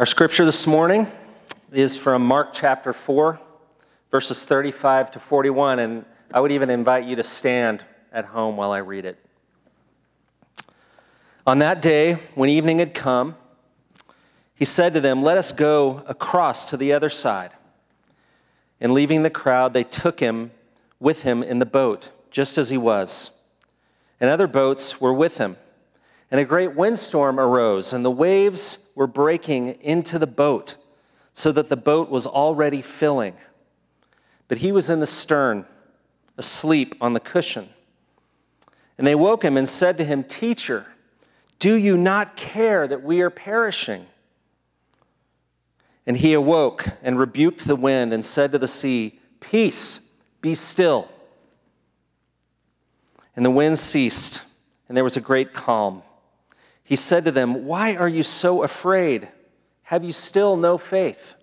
Our scripture this morning is from Mark chapter 4, verses 35 to 41, and I would even invite you to stand at home while I read it. On that day, when evening had come, he said to them, Let us go across to the other side. And leaving the crowd, they took him with him in the boat, just as he was. And other boats were with him. And a great windstorm arose, and the waves were breaking into the boat, so that the boat was already filling. But he was in the stern, asleep on the cushion. And they woke him and said to him, Teacher, do you not care that we are perishing? And he awoke and rebuked the wind and said to the sea, Peace, be still. And the wind ceased, and there was a great calm. He said to them, Why are you so afraid? Have you still no faith?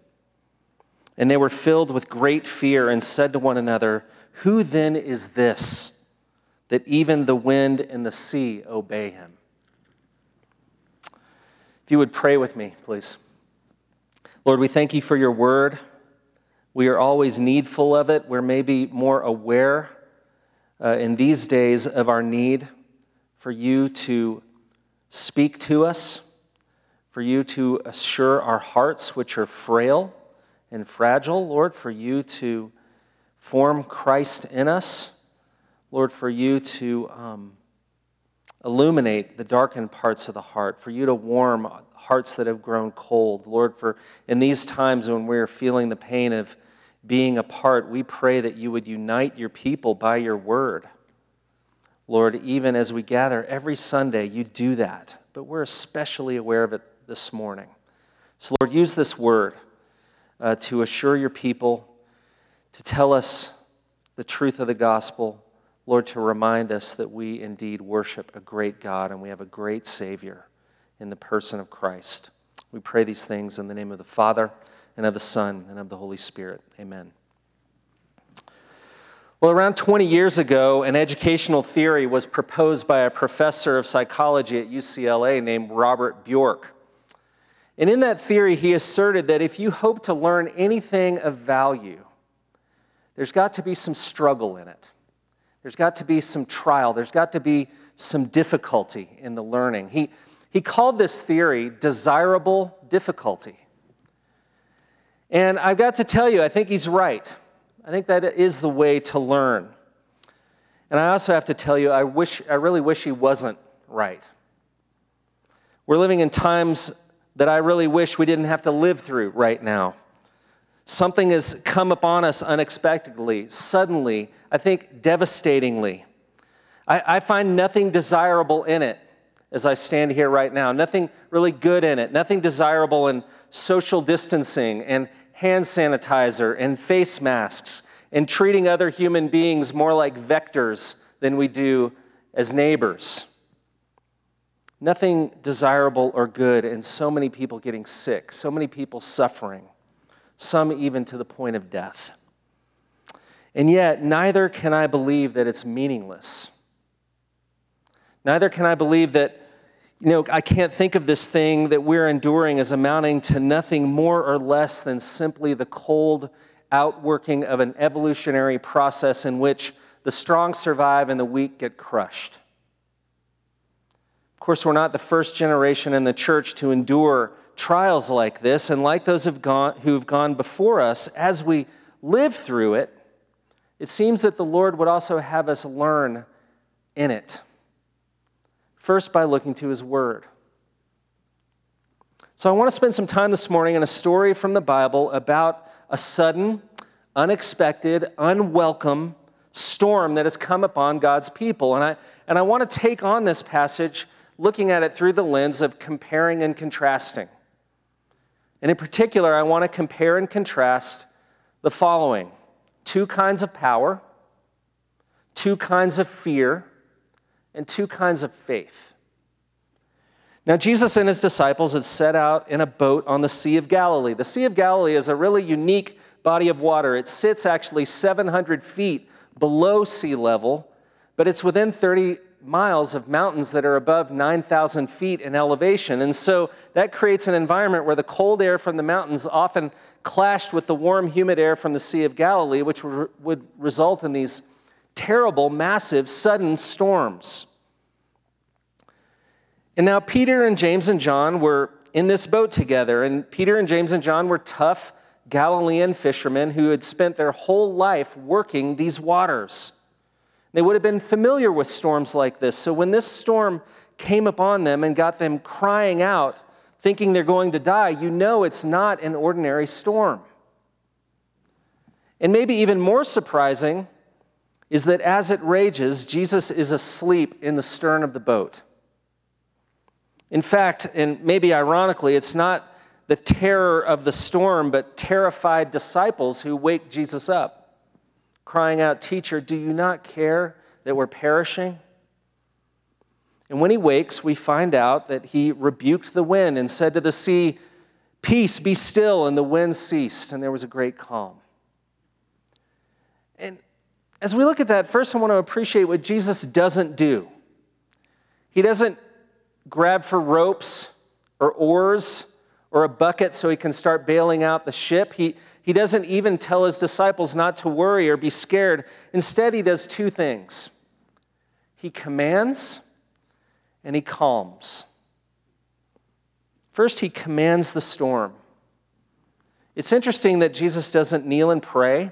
And they were filled with great fear and said to one another, Who then is this that even the wind and the sea obey him? If you would pray with me, please. Lord, we thank you for your word. We are always needful of it. We're maybe more aware uh, in these days of our need for you to Speak to us, for you to assure our hearts, which are frail and fragile, Lord, for you to form Christ in us, Lord, for you to um, illuminate the darkened parts of the heart, for you to warm hearts that have grown cold. Lord, for in these times when we're feeling the pain of being apart, we pray that you would unite your people by your word. Lord, even as we gather every Sunday, you do that, but we're especially aware of it this morning. So, Lord, use this word uh, to assure your people, to tell us the truth of the gospel, Lord, to remind us that we indeed worship a great God and we have a great Savior in the person of Christ. We pray these things in the name of the Father, and of the Son, and of the Holy Spirit. Amen. Well, around 20 years ago, an educational theory was proposed by a professor of psychology at UCLA named Robert Bjork. And in that theory, he asserted that if you hope to learn anything of value, there's got to be some struggle in it. There's got to be some trial. There's got to be some difficulty in the learning. He, he called this theory desirable difficulty. And I've got to tell you, I think he's right. I think that is the way to learn. And I also have to tell you, I, wish, I really wish he wasn't right. We're living in times that I really wish we didn't have to live through right now. Something has come upon us unexpectedly, suddenly, I think devastatingly. I, I find nothing desirable in it as I stand here right now, nothing really good in it, nothing desirable in social distancing and hand sanitizer and face masks and treating other human beings more like vectors than we do as neighbors. Nothing desirable or good, and so many people getting sick, so many people suffering, some even to the point of death. And yet, neither can I believe that it's meaningless. Neither can I believe that you know, I can't think of this thing that we're enduring as amounting to nothing more or less than simply the cold outworking of an evolutionary process in which the strong survive and the weak get crushed. Of course, we're not the first generation in the church to endure trials like this, and like those who've gone, who've gone before us, as we live through it, it seems that the Lord would also have us learn in it. First, by looking to his word. So, I want to spend some time this morning in a story from the Bible about a sudden, unexpected, unwelcome storm that has come upon God's people. And I, and I want to take on this passage looking at it through the lens of comparing and contrasting. And in particular, I want to compare and contrast the following two kinds of power, two kinds of fear, and two kinds of faith. Now, Jesus and his disciples had set out in a boat on the Sea of Galilee. The Sea of Galilee is a really unique body of water. It sits actually 700 feet below sea level, but it's within 30 miles of mountains that are above 9,000 feet in elevation. And so that creates an environment where the cold air from the mountains often clashed with the warm, humid air from the Sea of Galilee, which would result in these terrible, massive, sudden storms. And now Peter and James and John were in this boat together, and Peter and James and John were tough Galilean fishermen who had spent their whole life working these waters. They would have been familiar with storms like this. So when this storm came upon them and got them crying out, thinking they're going to die, you know it's not an ordinary storm. And maybe even more surprising is that as it rages, Jesus is asleep in the stern of the boat. In fact, and maybe ironically, it's not the terror of the storm, but terrified disciples who wake Jesus up crying out, Teacher, do you not care that we're perishing? And when he wakes, we find out that he rebuked the wind and said to the sea, Peace, be still. And the wind ceased, and there was a great calm. And as we look at that, first I want to appreciate what Jesus doesn't do. He doesn't grab for ropes or oars or a bucket so he can start bailing out the ship. He, he doesn't even tell his disciples not to worry or be scared. Instead, he does two things he commands and he calms. First, he commands the storm. It's interesting that Jesus doesn't kneel and pray.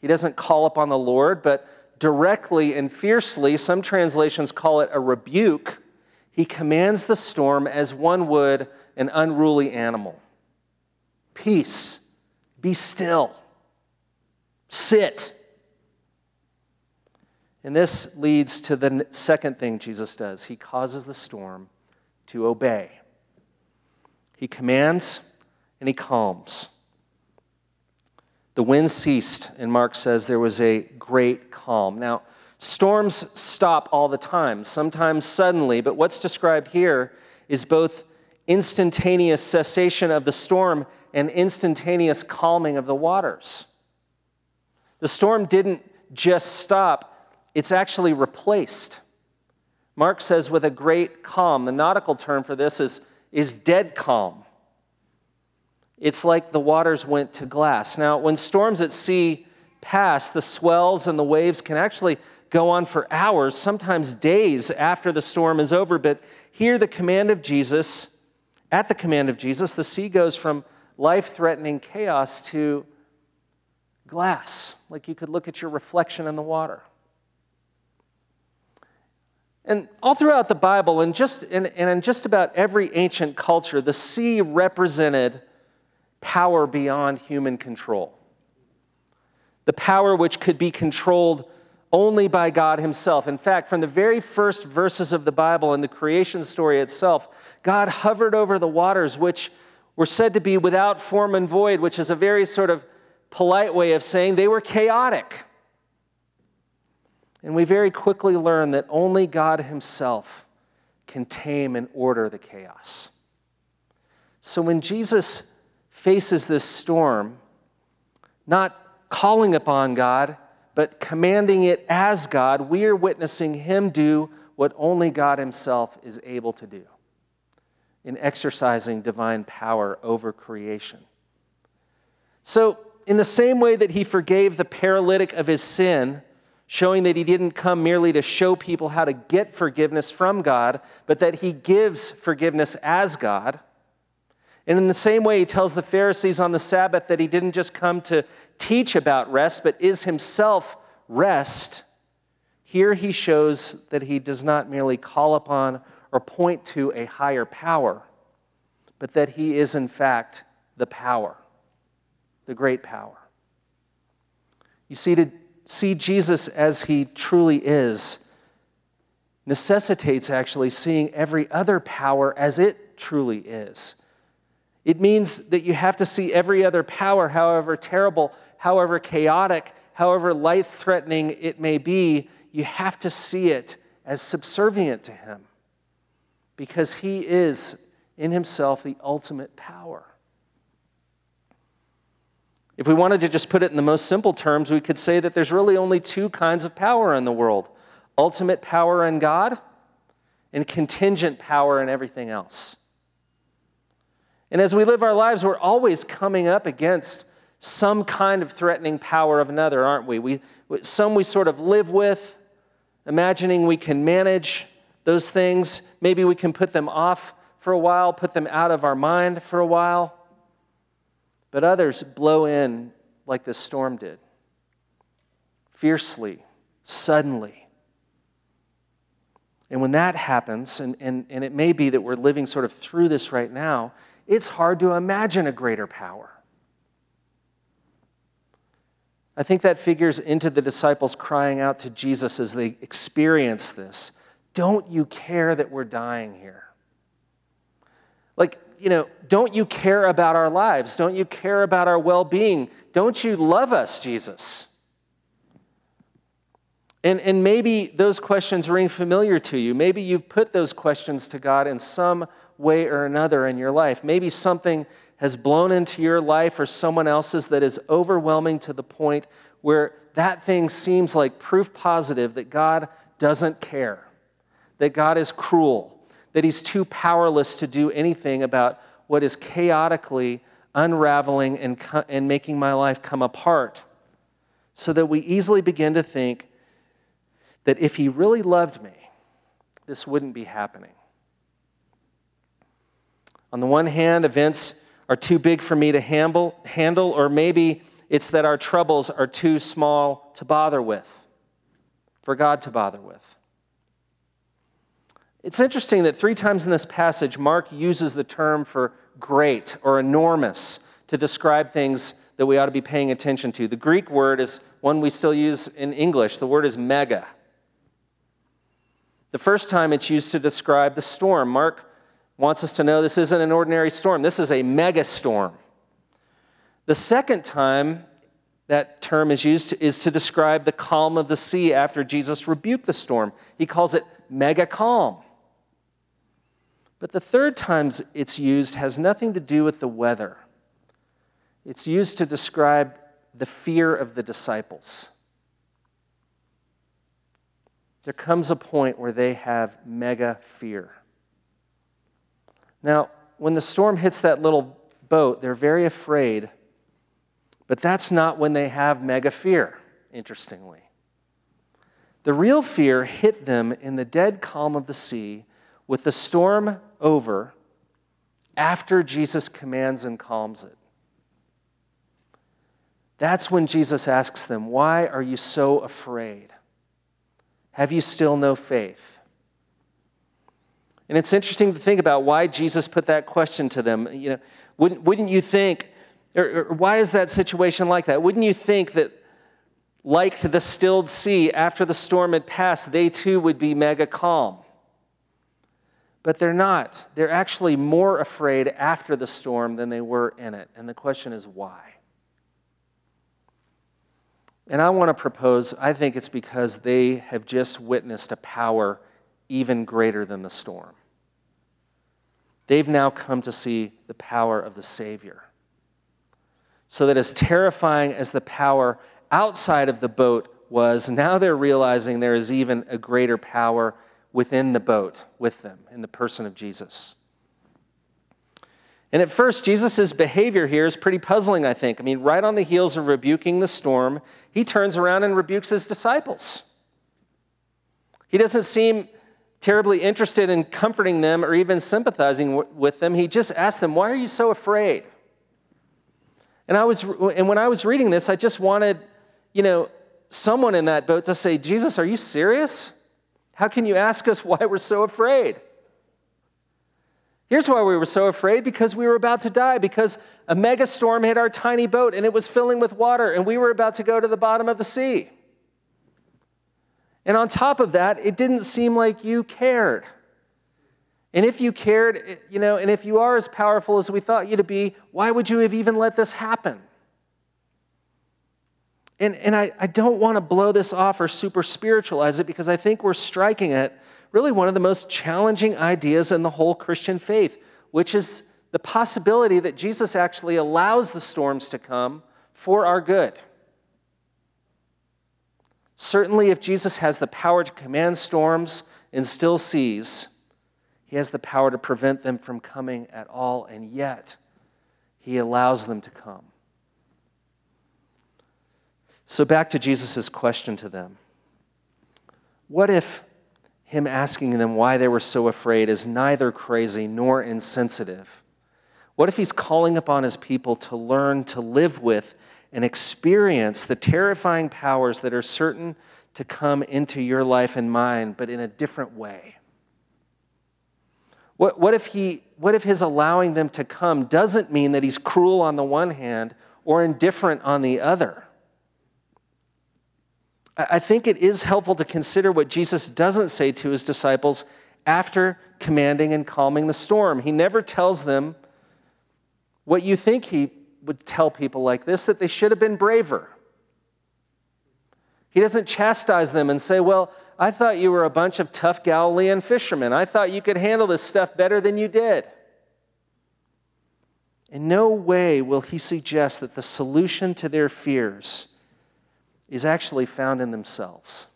He doesn't call upon the Lord, but directly and fiercely, some translations call it a rebuke, he commands the storm as one would an unruly animal. Peace, be still. Sit. And this leads to the second thing Jesus does he causes the storm to obey. He commands and he calms. The wind ceased, and Mark says there was a great calm. Now, storms stop all the time, sometimes suddenly, but what's described here is both instantaneous cessation of the storm and instantaneous calming of the waters. The storm didn't just stop, it's actually replaced. Mark says, with a great calm. The nautical term for this is, is dead calm. It's like the waters went to glass. Now, when storms at sea pass, the swells and the waves can actually go on for hours, sometimes days after the storm is over. But here, the command of Jesus at the command of Jesus, the sea goes from life threatening chaos to glass, like you could look at your reflection in the water. And all throughout the Bible, and, just, and, and in just about every ancient culture, the sea represented power beyond human control. The power which could be controlled only by God Himself. In fact, from the very first verses of the Bible and the creation story itself, God hovered over the waters, which were said to be without form and void, which is a very sort of polite way of saying they were chaotic. And we very quickly learn that only God Himself can tame and order the chaos. So when Jesus faces this storm, not calling upon God, but commanding it as God, we are witnessing Him do what only God Himself is able to do in exercising divine power over creation. So, in the same way that He forgave the paralytic of his sin, showing that He didn't come merely to show people how to get forgiveness from God, but that He gives forgiveness as God. And in the same way, he tells the Pharisees on the Sabbath that he didn't just come to teach about rest, but is himself rest. Here he shows that he does not merely call upon or point to a higher power, but that he is, in fact, the power, the great power. You see, to see Jesus as he truly is necessitates actually seeing every other power as it truly is. It means that you have to see every other power, however terrible, however chaotic, however life threatening it may be, you have to see it as subservient to Him because He is in Himself the ultimate power. If we wanted to just put it in the most simple terms, we could say that there's really only two kinds of power in the world ultimate power in God and contingent power in everything else. And as we live our lives, we're always coming up against some kind of threatening power of another, aren't we? we some we sort of live with, imagining we can manage those things. Maybe we can put them off for a while, put them out of our mind for a while. But others blow in like this storm did fiercely, suddenly. And when that happens, and, and, and it may be that we're living sort of through this right now, it's hard to imagine a greater power. I think that figures into the disciples crying out to Jesus as they experience this Don't you care that we're dying here? Like, you know, don't you care about our lives? Don't you care about our well being? Don't you love us, Jesus? And, and maybe those questions ring familiar to you. Maybe you've put those questions to God in some way or another in your life. Maybe something has blown into your life or someone else's that is overwhelming to the point where that thing seems like proof positive that God doesn't care, that God is cruel, that He's too powerless to do anything about what is chaotically unraveling and, and making my life come apart. So that we easily begin to think that if He really loved me, this wouldn't be happening. On the one hand, events are too big for me to handle, handle, or maybe it's that our troubles are too small to bother with, for God to bother with. It's interesting that three times in this passage, Mark uses the term for great or enormous to describe things that we ought to be paying attention to. The Greek word is one we still use in English. The word is mega. The first time it's used to describe the storm. Mark wants us to know this isn't an ordinary storm, this is a mega storm. The second time that term is used is to describe the calm of the sea after Jesus rebuked the storm. He calls it mega calm. But the third time it's used has nothing to do with the weather. It's used to describe the fear of the disciples. There comes a point where they have mega fear. Now, when the storm hits that little boat, they're very afraid, but that's not when they have mega fear, interestingly. The real fear hit them in the dead calm of the sea with the storm over after Jesus commands and calms it. That's when Jesus asks them, Why are you so afraid? Have you still no faith? And it's interesting to think about why Jesus put that question to them. You know, wouldn't, wouldn't you think, or, or why is that situation like that? Wouldn't you think that, like the stilled sea, after the storm had passed, they too would be mega calm? But they're not. They're actually more afraid after the storm than they were in it. And the question is why? And I want to propose I think it's because they have just witnessed a power even greater than the storm. They've now come to see the power of the Savior. So that as terrifying as the power outside of the boat was, now they're realizing there is even a greater power within the boat with them in the person of Jesus. And at first, Jesus' behavior here is pretty puzzling, I think. I mean, right on the heels of rebuking the storm, he turns around and rebukes his disciples. He doesn't seem terribly interested in comforting them or even sympathizing with them. He just asked them, Why are you so afraid? And, I was, and when I was reading this, I just wanted, you know, someone in that boat to say, Jesus, are you serious? How can you ask us why we're so afraid? Here's why we were so afraid because we were about to die, because a mega storm hit our tiny boat and it was filling with water, and we were about to go to the bottom of the sea. And on top of that, it didn't seem like you cared. And if you cared, you know, and if you are as powerful as we thought you to be, why would you have even let this happen? And, and I, I don't want to blow this off or super spiritualize it because I think we're striking at really one of the most challenging ideas in the whole Christian faith, which is the possibility that Jesus actually allows the storms to come for our good. Certainly, if Jesus has the power to command storms and still seas, he has the power to prevent them from coming at all, and yet he allows them to come. So, back to Jesus' question to them What if him asking them why they were so afraid is neither crazy nor insensitive? What if he's calling upon his people to learn to live with and experience the terrifying powers that are certain to come into your life and mine, but in a different way? What, what, if he, what if his allowing them to come doesn't mean that he's cruel on the one hand or indifferent on the other? I think it is helpful to consider what Jesus doesn't say to his disciples after commanding and calming the storm. He never tells them what you think he would tell people like this that they should have been braver. He doesn't chastise them and say, Well, I thought you were a bunch of tough Galilean fishermen. I thought you could handle this stuff better than you did. In no way will he suggest that the solution to their fears is actually found in themselves.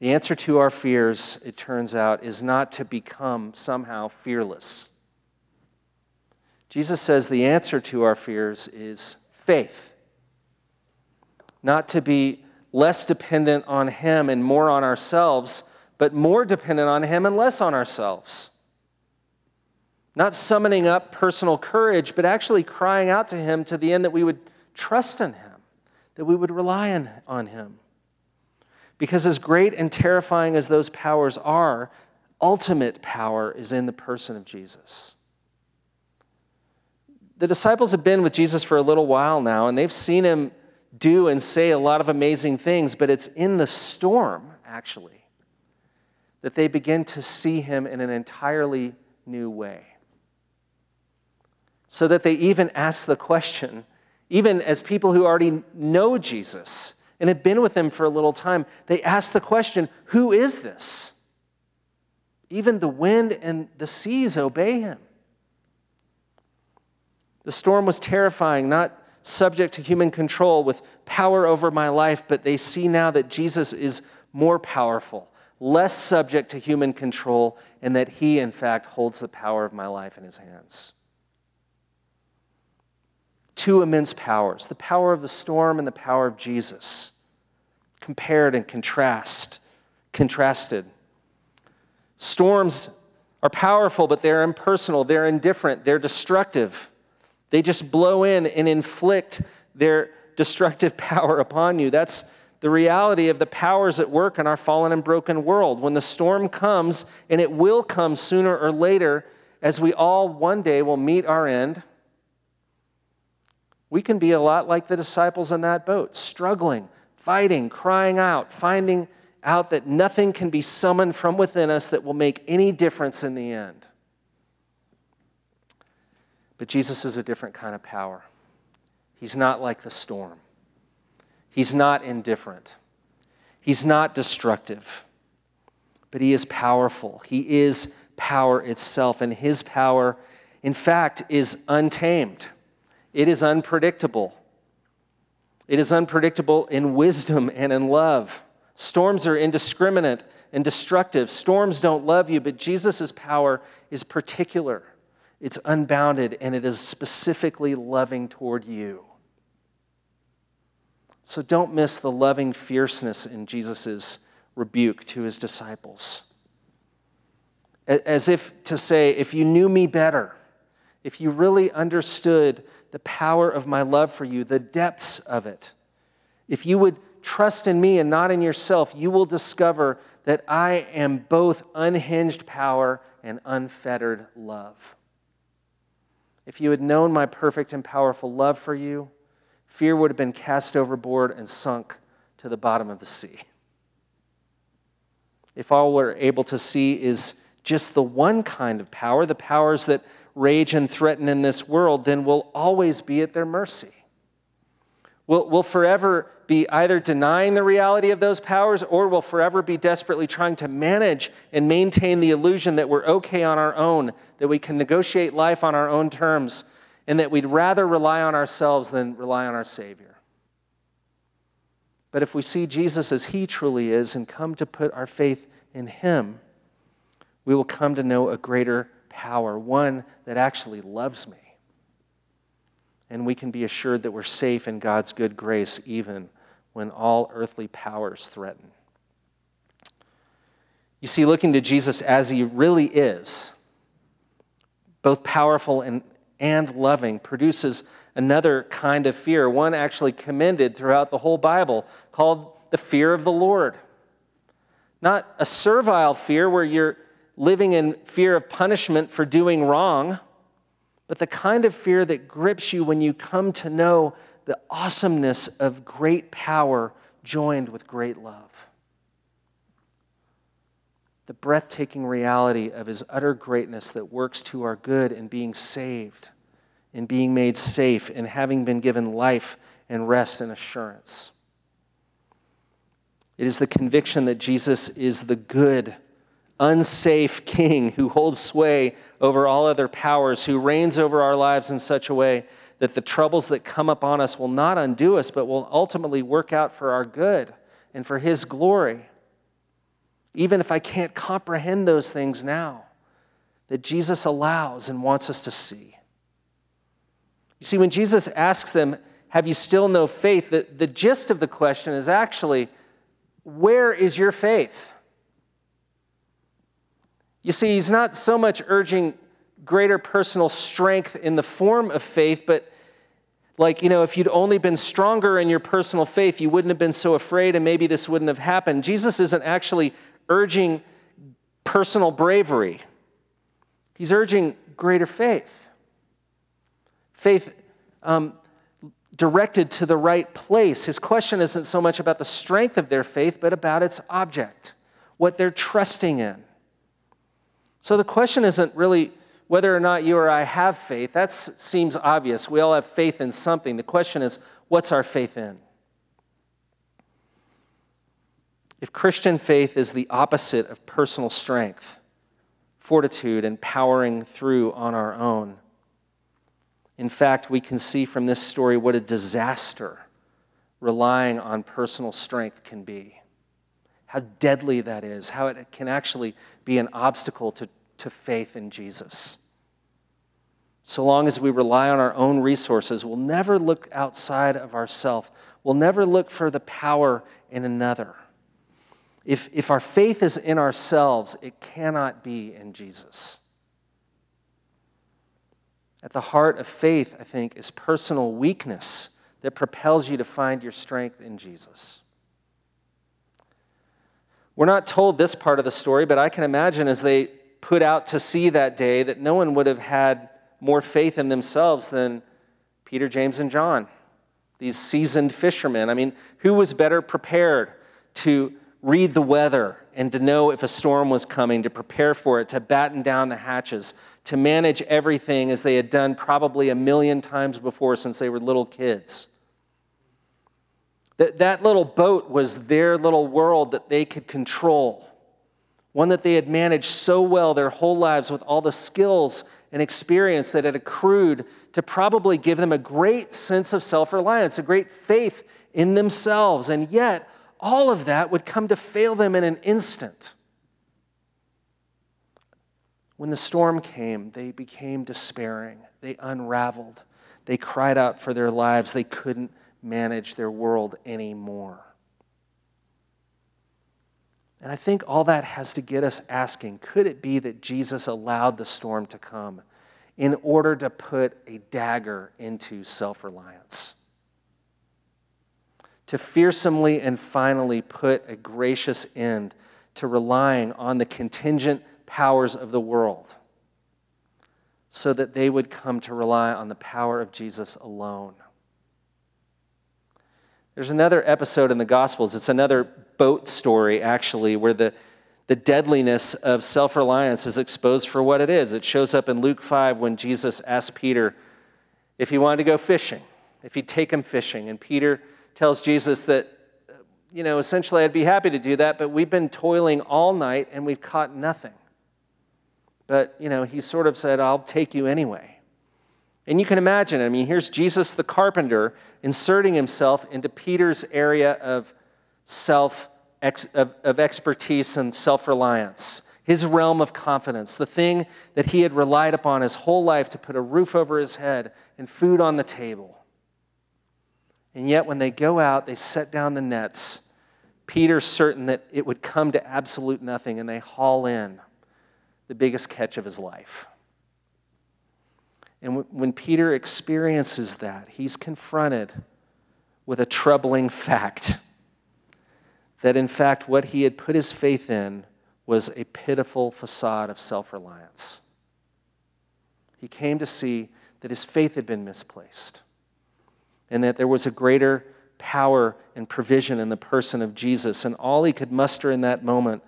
The answer to our fears, it turns out, is not to become somehow fearless. Jesus says the answer to our fears is faith. Not to be less dependent on Him and more on ourselves, but more dependent on Him and less on ourselves. Not summoning up personal courage, but actually crying out to Him to the end that we would trust in Him, that we would rely on, on Him. Because as great and terrifying as those powers are, ultimate power is in the person of Jesus. The disciples have been with Jesus for a little while now, and they've seen him do and say a lot of amazing things, but it's in the storm, actually, that they begin to see him in an entirely new way. So that they even ask the question, even as people who already know Jesus and have been with him for a little time, they ask the question, Who is this? Even the wind and the seas obey him. The storm was terrifying, not subject to human control with power over my life, but they see now that Jesus is more powerful, less subject to human control, and that he, in fact, holds the power of my life in his hands. Two immense powers the power of the storm and the power of Jesus, compared and contrast, contrasted. Storms are powerful, but they're impersonal, they're indifferent, they're destructive. They just blow in and inflict their destructive power upon you. That's the reality of the powers at work in our fallen and broken world. When the storm comes, and it will come sooner or later, as we all one day will meet our end, we can be a lot like the disciples in that boat, struggling, fighting, crying out, finding out that nothing can be summoned from within us that will make any difference in the end. But Jesus is a different kind of power. He's not like the storm, He's not indifferent, He's not destructive, but He is powerful. He is power itself, and His power, in fact, is untamed, it is unpredictable. It is unpredictable in wisdom and in love. Storms are indiscriminate and destructive. Storms don't love you, but Jesus' power is particular it's unbounded, and it is specifically loving toward you. So don't miss the loving fierceness in Jesus' rebuke to his disciples. As if to say, if you knew me better, if you really understood the power of my love for you, the depths of it, if you would trust in me and not in yourself, you will discover that I am both unhinged power and unfettered love. If you had known my perfect and powerful love for you, fear would have been cast overboard and sunk to the bottom of the sea. If all we're able to see is just the one kind of power, the powers that rage and threaten in this world, then we'll always be at their mercy. We'll, we'll forever be either denying the reality of those powers or we'll forever be desperately trying to manage and maintain the illusion that we're okay on our own, that we can negotiate life on our own terms, and that we'd rather rely on ourselves than rely on our Savior. But if we see Jesus as he truly is and come to put our faith in him, we will come to know a greater power, one that actually loves me. And we can be assured that we're safe in God's good grace even when all earthly powers threaten. You see, looking to Jesus as he really is, both powerful and, and loving, produces another kind of fear, one actually commended throughout the whole Bible, called the fear of the Lord. Not a servile fear where you're living in fear of punishment for doing wrong, but the kind of fear that grips you when you come to know the awesomeness of great power joined with great love. The breathtaking reality of his utter greatness that works to our good in being saved, in being made safe, in having been given life and rest and assurance. It is the conviction that Jesus is the good unsafe king who holds sway over all other powers, who reigns over our lives in such a way that the troubles that come upon us will not undo us, but will ultimately work out for our good and for his glory. Even if I can't comprehend those things now, that Jesus allows and wants us to see. You see, when Jesus asks them, Have you still no faith? the, the gist of the question is actually, Where is your faith? You see, he's not so much urging greater personal strength in the form of faith, but like, you know, if you'd only been stronger in your personal faith, you wouldn't have been so afraid and maybe this wouldn't have happened. Jesus isn't actually urging personal bravery, he's urging greater faith. Faith um, directed to the right place. His question isn't so much about the strength of their faith, but about its object, what they're trusting in. So the question isn't really whether or not you or I have faith. That seems obvious. We all have faith in something. The question is, what's our faith in? If Christian faith is the opposite of personal strength, fortitude, and powering through on our own, in fact, we can see from this story what a disaster relying on personal strength can be how deadly that is, how it can actually be an obstacle to, to faith in Jesus. So long as we rely on our own resources, we'll never look outside of ourselves. We'll never look for the power in another. If, if our faith is in ourselves, it cannot be in Jesus. At the heart of faith, I think, is personal weakness that propels you to find your strength in Jesus. We're not told this part of the story, but I can imagine as they put out to sea that day that no one would have had more faith in themselves than Peter, James, and John, these seasoned fishermen. I mean, who was better prepared to read the weather and to know if a storm was coming, to prepare for it, to batten down the hatches, to manage everything as they had done probably a million times before since they were little kids? That, that little boat was their little world that they could control, one that they had managed so well their whole lives with all the skills and experience that had accrued to probably give them a great sense of self reliance, a great faith in themselves. And yet, all of that would come to fail them in an instant. When the storm came, they became despairing. They unraveled. They cried out for their lives. They couldn't manage their world anymore. And I think all that has to get us asking could it be that Jesus allowed the storm to come in order to put a dagger into self reliance? To fearsomely and finally put a gracious end to relying on the contingent powers of the world so that they would come to rely on the power of Jesus alone. There's another episode in the Gospels. It's another boat story, actually, where the, the deadliness of self reliance is exposed for what it is. It shows up in Luke 5 when Jesus asked Peter if he wanted to go fishing, if he'd take him fishing. And Peter tells Jesus that, uh, you know, essentially, I'd be happy to do that, but we've been toiling all night and we've caught nothing. But, you know, he sort of said, I'll take you anyway. And you can imagine, I mean, here's Jesus the carpenter inserting himself into Peter's area of self of, of expertise and self reliance, his realm of confidence, the thing that he had relied upon his whole life to put a roof over his head and food on the table. And yet, when they go out, they set down the nets. Peter's certain that it would come to absolute nothing, and they haul in the biggest catch of his life. And when Peter experiences that, he's confronted with a troubling fact that, in fact, what he had put his faith in was a pitiful facade of self reliance. He came to see that his faith had been misplaced and that there was a greater power and provision in the person of Jesus. And all he could muster in that moment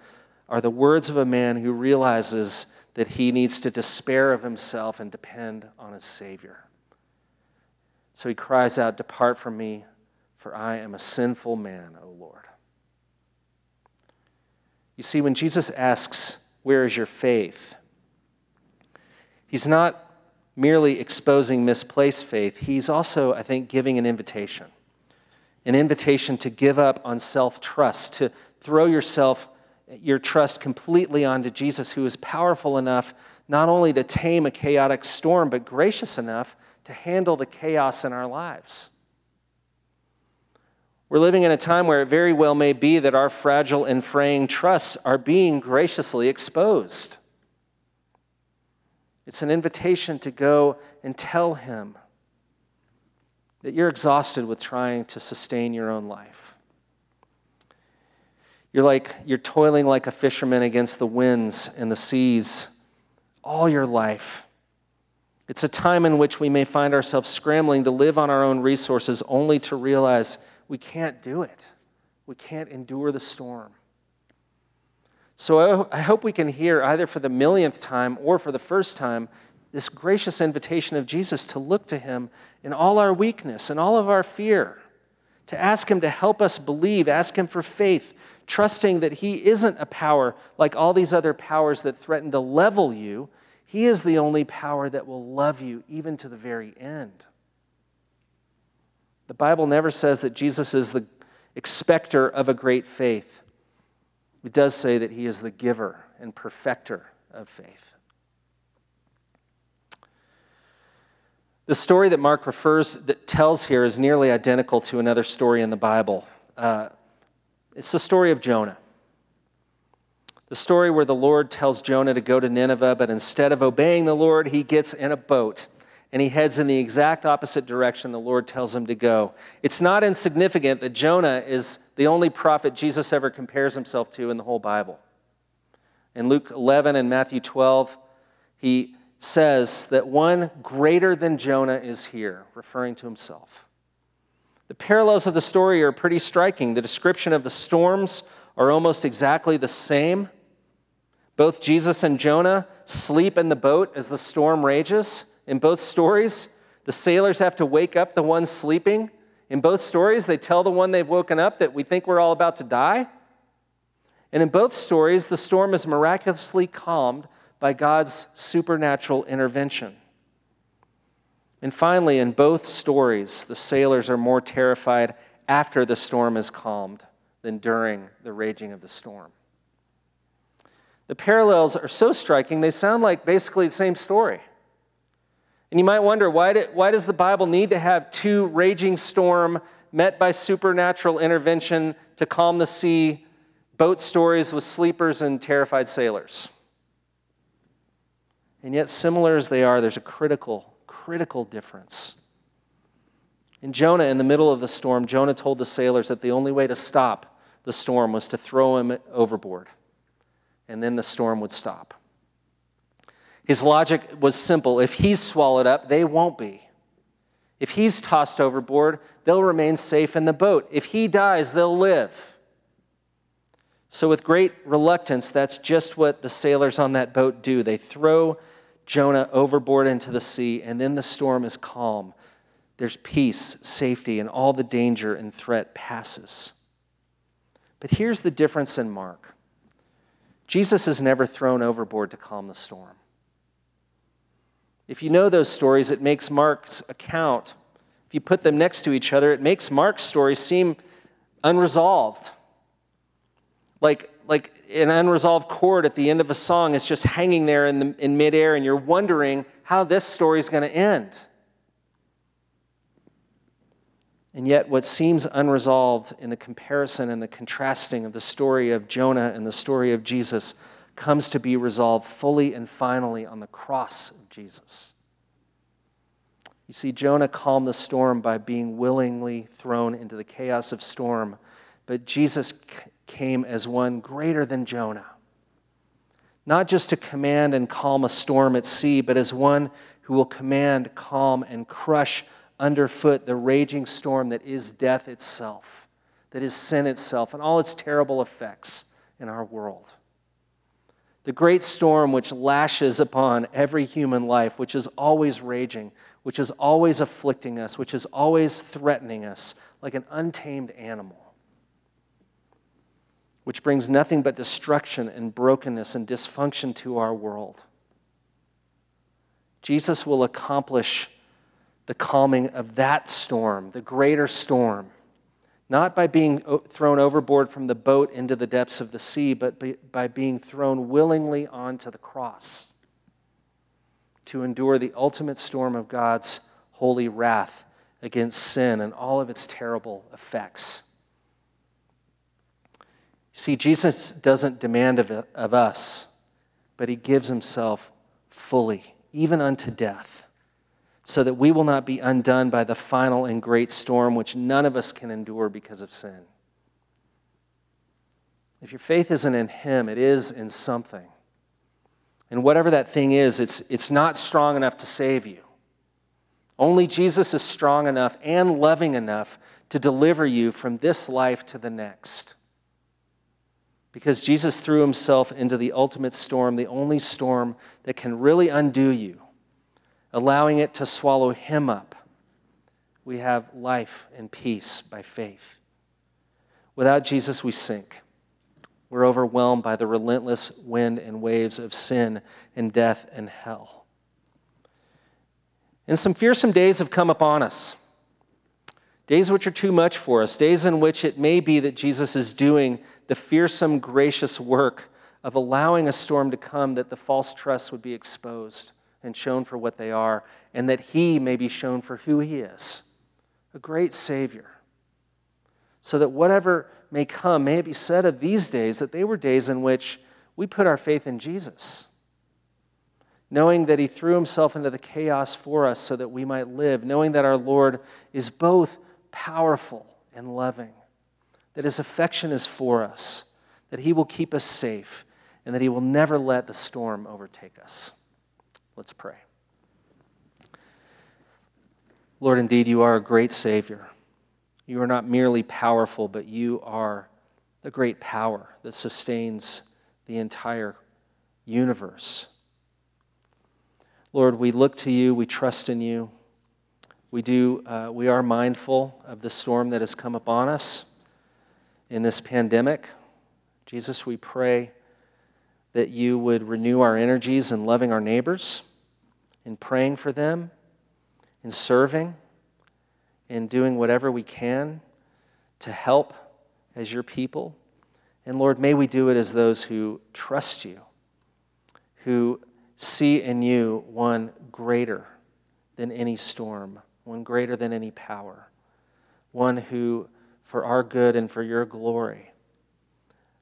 are the words of a man who realizes that he needs to despair of himself and depend on his Savior. So he cries out, Depart from me, for I am a sinful man, O Lord. You see, when Jesus asks, Where is your faith? He's not merely exposing misplaced faith, he's also, I think, giving an invitation an invitation to give up on self trust, to throw yourself, your trust completely onto Jesus, who is powerful enough not only to tame a chaotic storm, but gracious enough to handle the chaos in our lives. We're living in a time where it very well may be that our fragile and fraying trusts are being graciously exposed. It's an invitation to go and tell him that you're exhausted with trying to sustain your own life. You're like you're toiling like a fisherman against the winds and the seas all your life. It's a time in which we may find ourselves scrambling to live on our own resources only to realize we can't do it. We can't endure the storm. So I hope we can hear, either for the millionth time or for the first time, this gracious invitation of Jesus to look to him in all our weakness and all of our fear, to ask him to help us believe, ask him for faith, trusting that he isn't a power like all these other powers that threaten to level you. He is the only power that will love you even to the very end. The Bible never says that Jesus is the expector of a great faith. It does say that he is the giver and perfecter of faith. The story that Mark refers that tells here is nearly identical to another story in the Bible. Uh, it's the story of Jonah. The story where the Lord tells Jonah to go to Nineveh, but instead of obeying the Lord, he gets in a boat and he heads in the exact opposite direction the Lord tells him to go. It's not insignificant that Jonah is the only prophet Jesus ever compares himself to in the whole Bible. In Luke 11 and Matthew 12, he says that one greater than Jonah is here, referring to himself. The parallels of the story are pretty striking. The description of the storms are almost exactly the same. Both Jesus and Jonah sleep in the boat as the storm rages. In both stories, the sailors have to wake up the one sleeping. In both stories, they tell the one they've woken up that we think we're all about to die. And in both stories, the storm is miraculously calmed by God's supernatural intervention. And finally, in both stories, the sailors are more terrified after the storm is calmed than during the raging of the storm. The parallels are so striking, they sound like basically the same story. And you might wonder why, did, why does the Bible need to have two raging storm met by supernatural intervention to calm the sea, boat stories with sleepers and terrified sailors? And yet, similar as they are, there's a critical, critical difference. In Jonah, in the middle of the storm, Jonah told the sailors that the only way to stop the storm was to throw him overboard, and then the storm would stop. His logic was simple if he's swallowed up, they won't be. If he's tossed overboard, they'll remain safe in the boat. If he dies, they'll live. So, with great reluctance, that's just what the sailors on that boat do. They throw Jonah overboard into the sea, and then the storm is calm. There's peace, safety, and all the danger and threat passes. But here's the difference in Mark Jesus is never thrown overboard to calm the storm. If you know those stories, it makes Mark's account, if you put them next to each other, it makes Mark's story seem unresolved, like, like an unresolved chord at the end of a song is just hanging there in, the, in midair, and you're wondering how this story is going to end. And yet, what seems unresolved in the comparison and the contrasting of the story of Jonah and the story of Jesus comes to be resolved fully and finally on the cross of Jesus. You see, Jonah calmed the storm by being willingly thrown into the chaos of storm, but Jesus came as one greater than Jonah. Not just to command and calm a storm at sea, but as one who will command, calm, and crush underfoot the raging storm that is death itself, that is sin itself, and all its terrible effects in our world. The great storm which lashes upon every human life, which is always raging, which is always afflicting us, which is always threatening us like an untamed animal, which brings nothing but destruction and brokenness and dysfunction to our world. Jesus will accomplish the calming of that storm, the greater storm, not by being thrown overboard from the boat into the depths of the sea, but by being thrown willingly onto the cross to endure the ultimate storm of God's holy wrath against sin and all of its terrible effects. See, Jesus doesn't demand of, of us, but he gives himself fully, even unto death so that we will not be undone by the final and great storm which none of us can endure because of sin. If your faith isn't in Him, it is in something. And whatever that thing is, it's, it's not strong enough to save you. Only Jesus is strong enough and loving enough to deliver you from this life to the next. Because Jesus threw himself into the ultimate storm, the only storm that can really undo you allowing it to swallow him up, we have life and peace by faith. Without Jesus, we sink. We're overwhelmed by the relentless wind and waves of sin and death and hell. And some fearsome days have come upon us. Days which are too much for us, days in which it may be that Jesus is doing the fearsome, gracious work of allowing a storm to come that the false trust would be exposed and shown for what they are, and that he may be shown for who he is a great Savior. So that whatever may come, may it be said of these days that they were days in which we put our faith in Jesus, knowing that he threw himself into the chaos for us so that we might live, knowing that our Lord is both powerful and loving, that his affection is for us, that he will keep us safe, and that he will never let the storm overtake us. Let's pray. Lord, indeed, you are a great Savior. You are not merely powerful, but you are the great power that sustains the entire universe. Lord, we look to you, we trust in you. We, do, uh, we are mindful of the storm that has come upon us in this pandemic. Jesus, we pray that you would renew our energies in loving our neighbors, in praying for them, in serving, in doing whatever we can to help as your people. And Lord, may we do it as those who trust you, who see in you one greater than any storm, one greater than any power, one who, for our good and for your glory,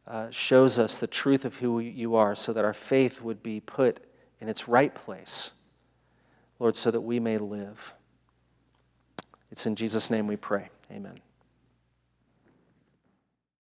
uh, shows us the truth of who you are so that our faith would be put in its right place, Lord, so that we may live. It's in Jesus' name we pray. Amen.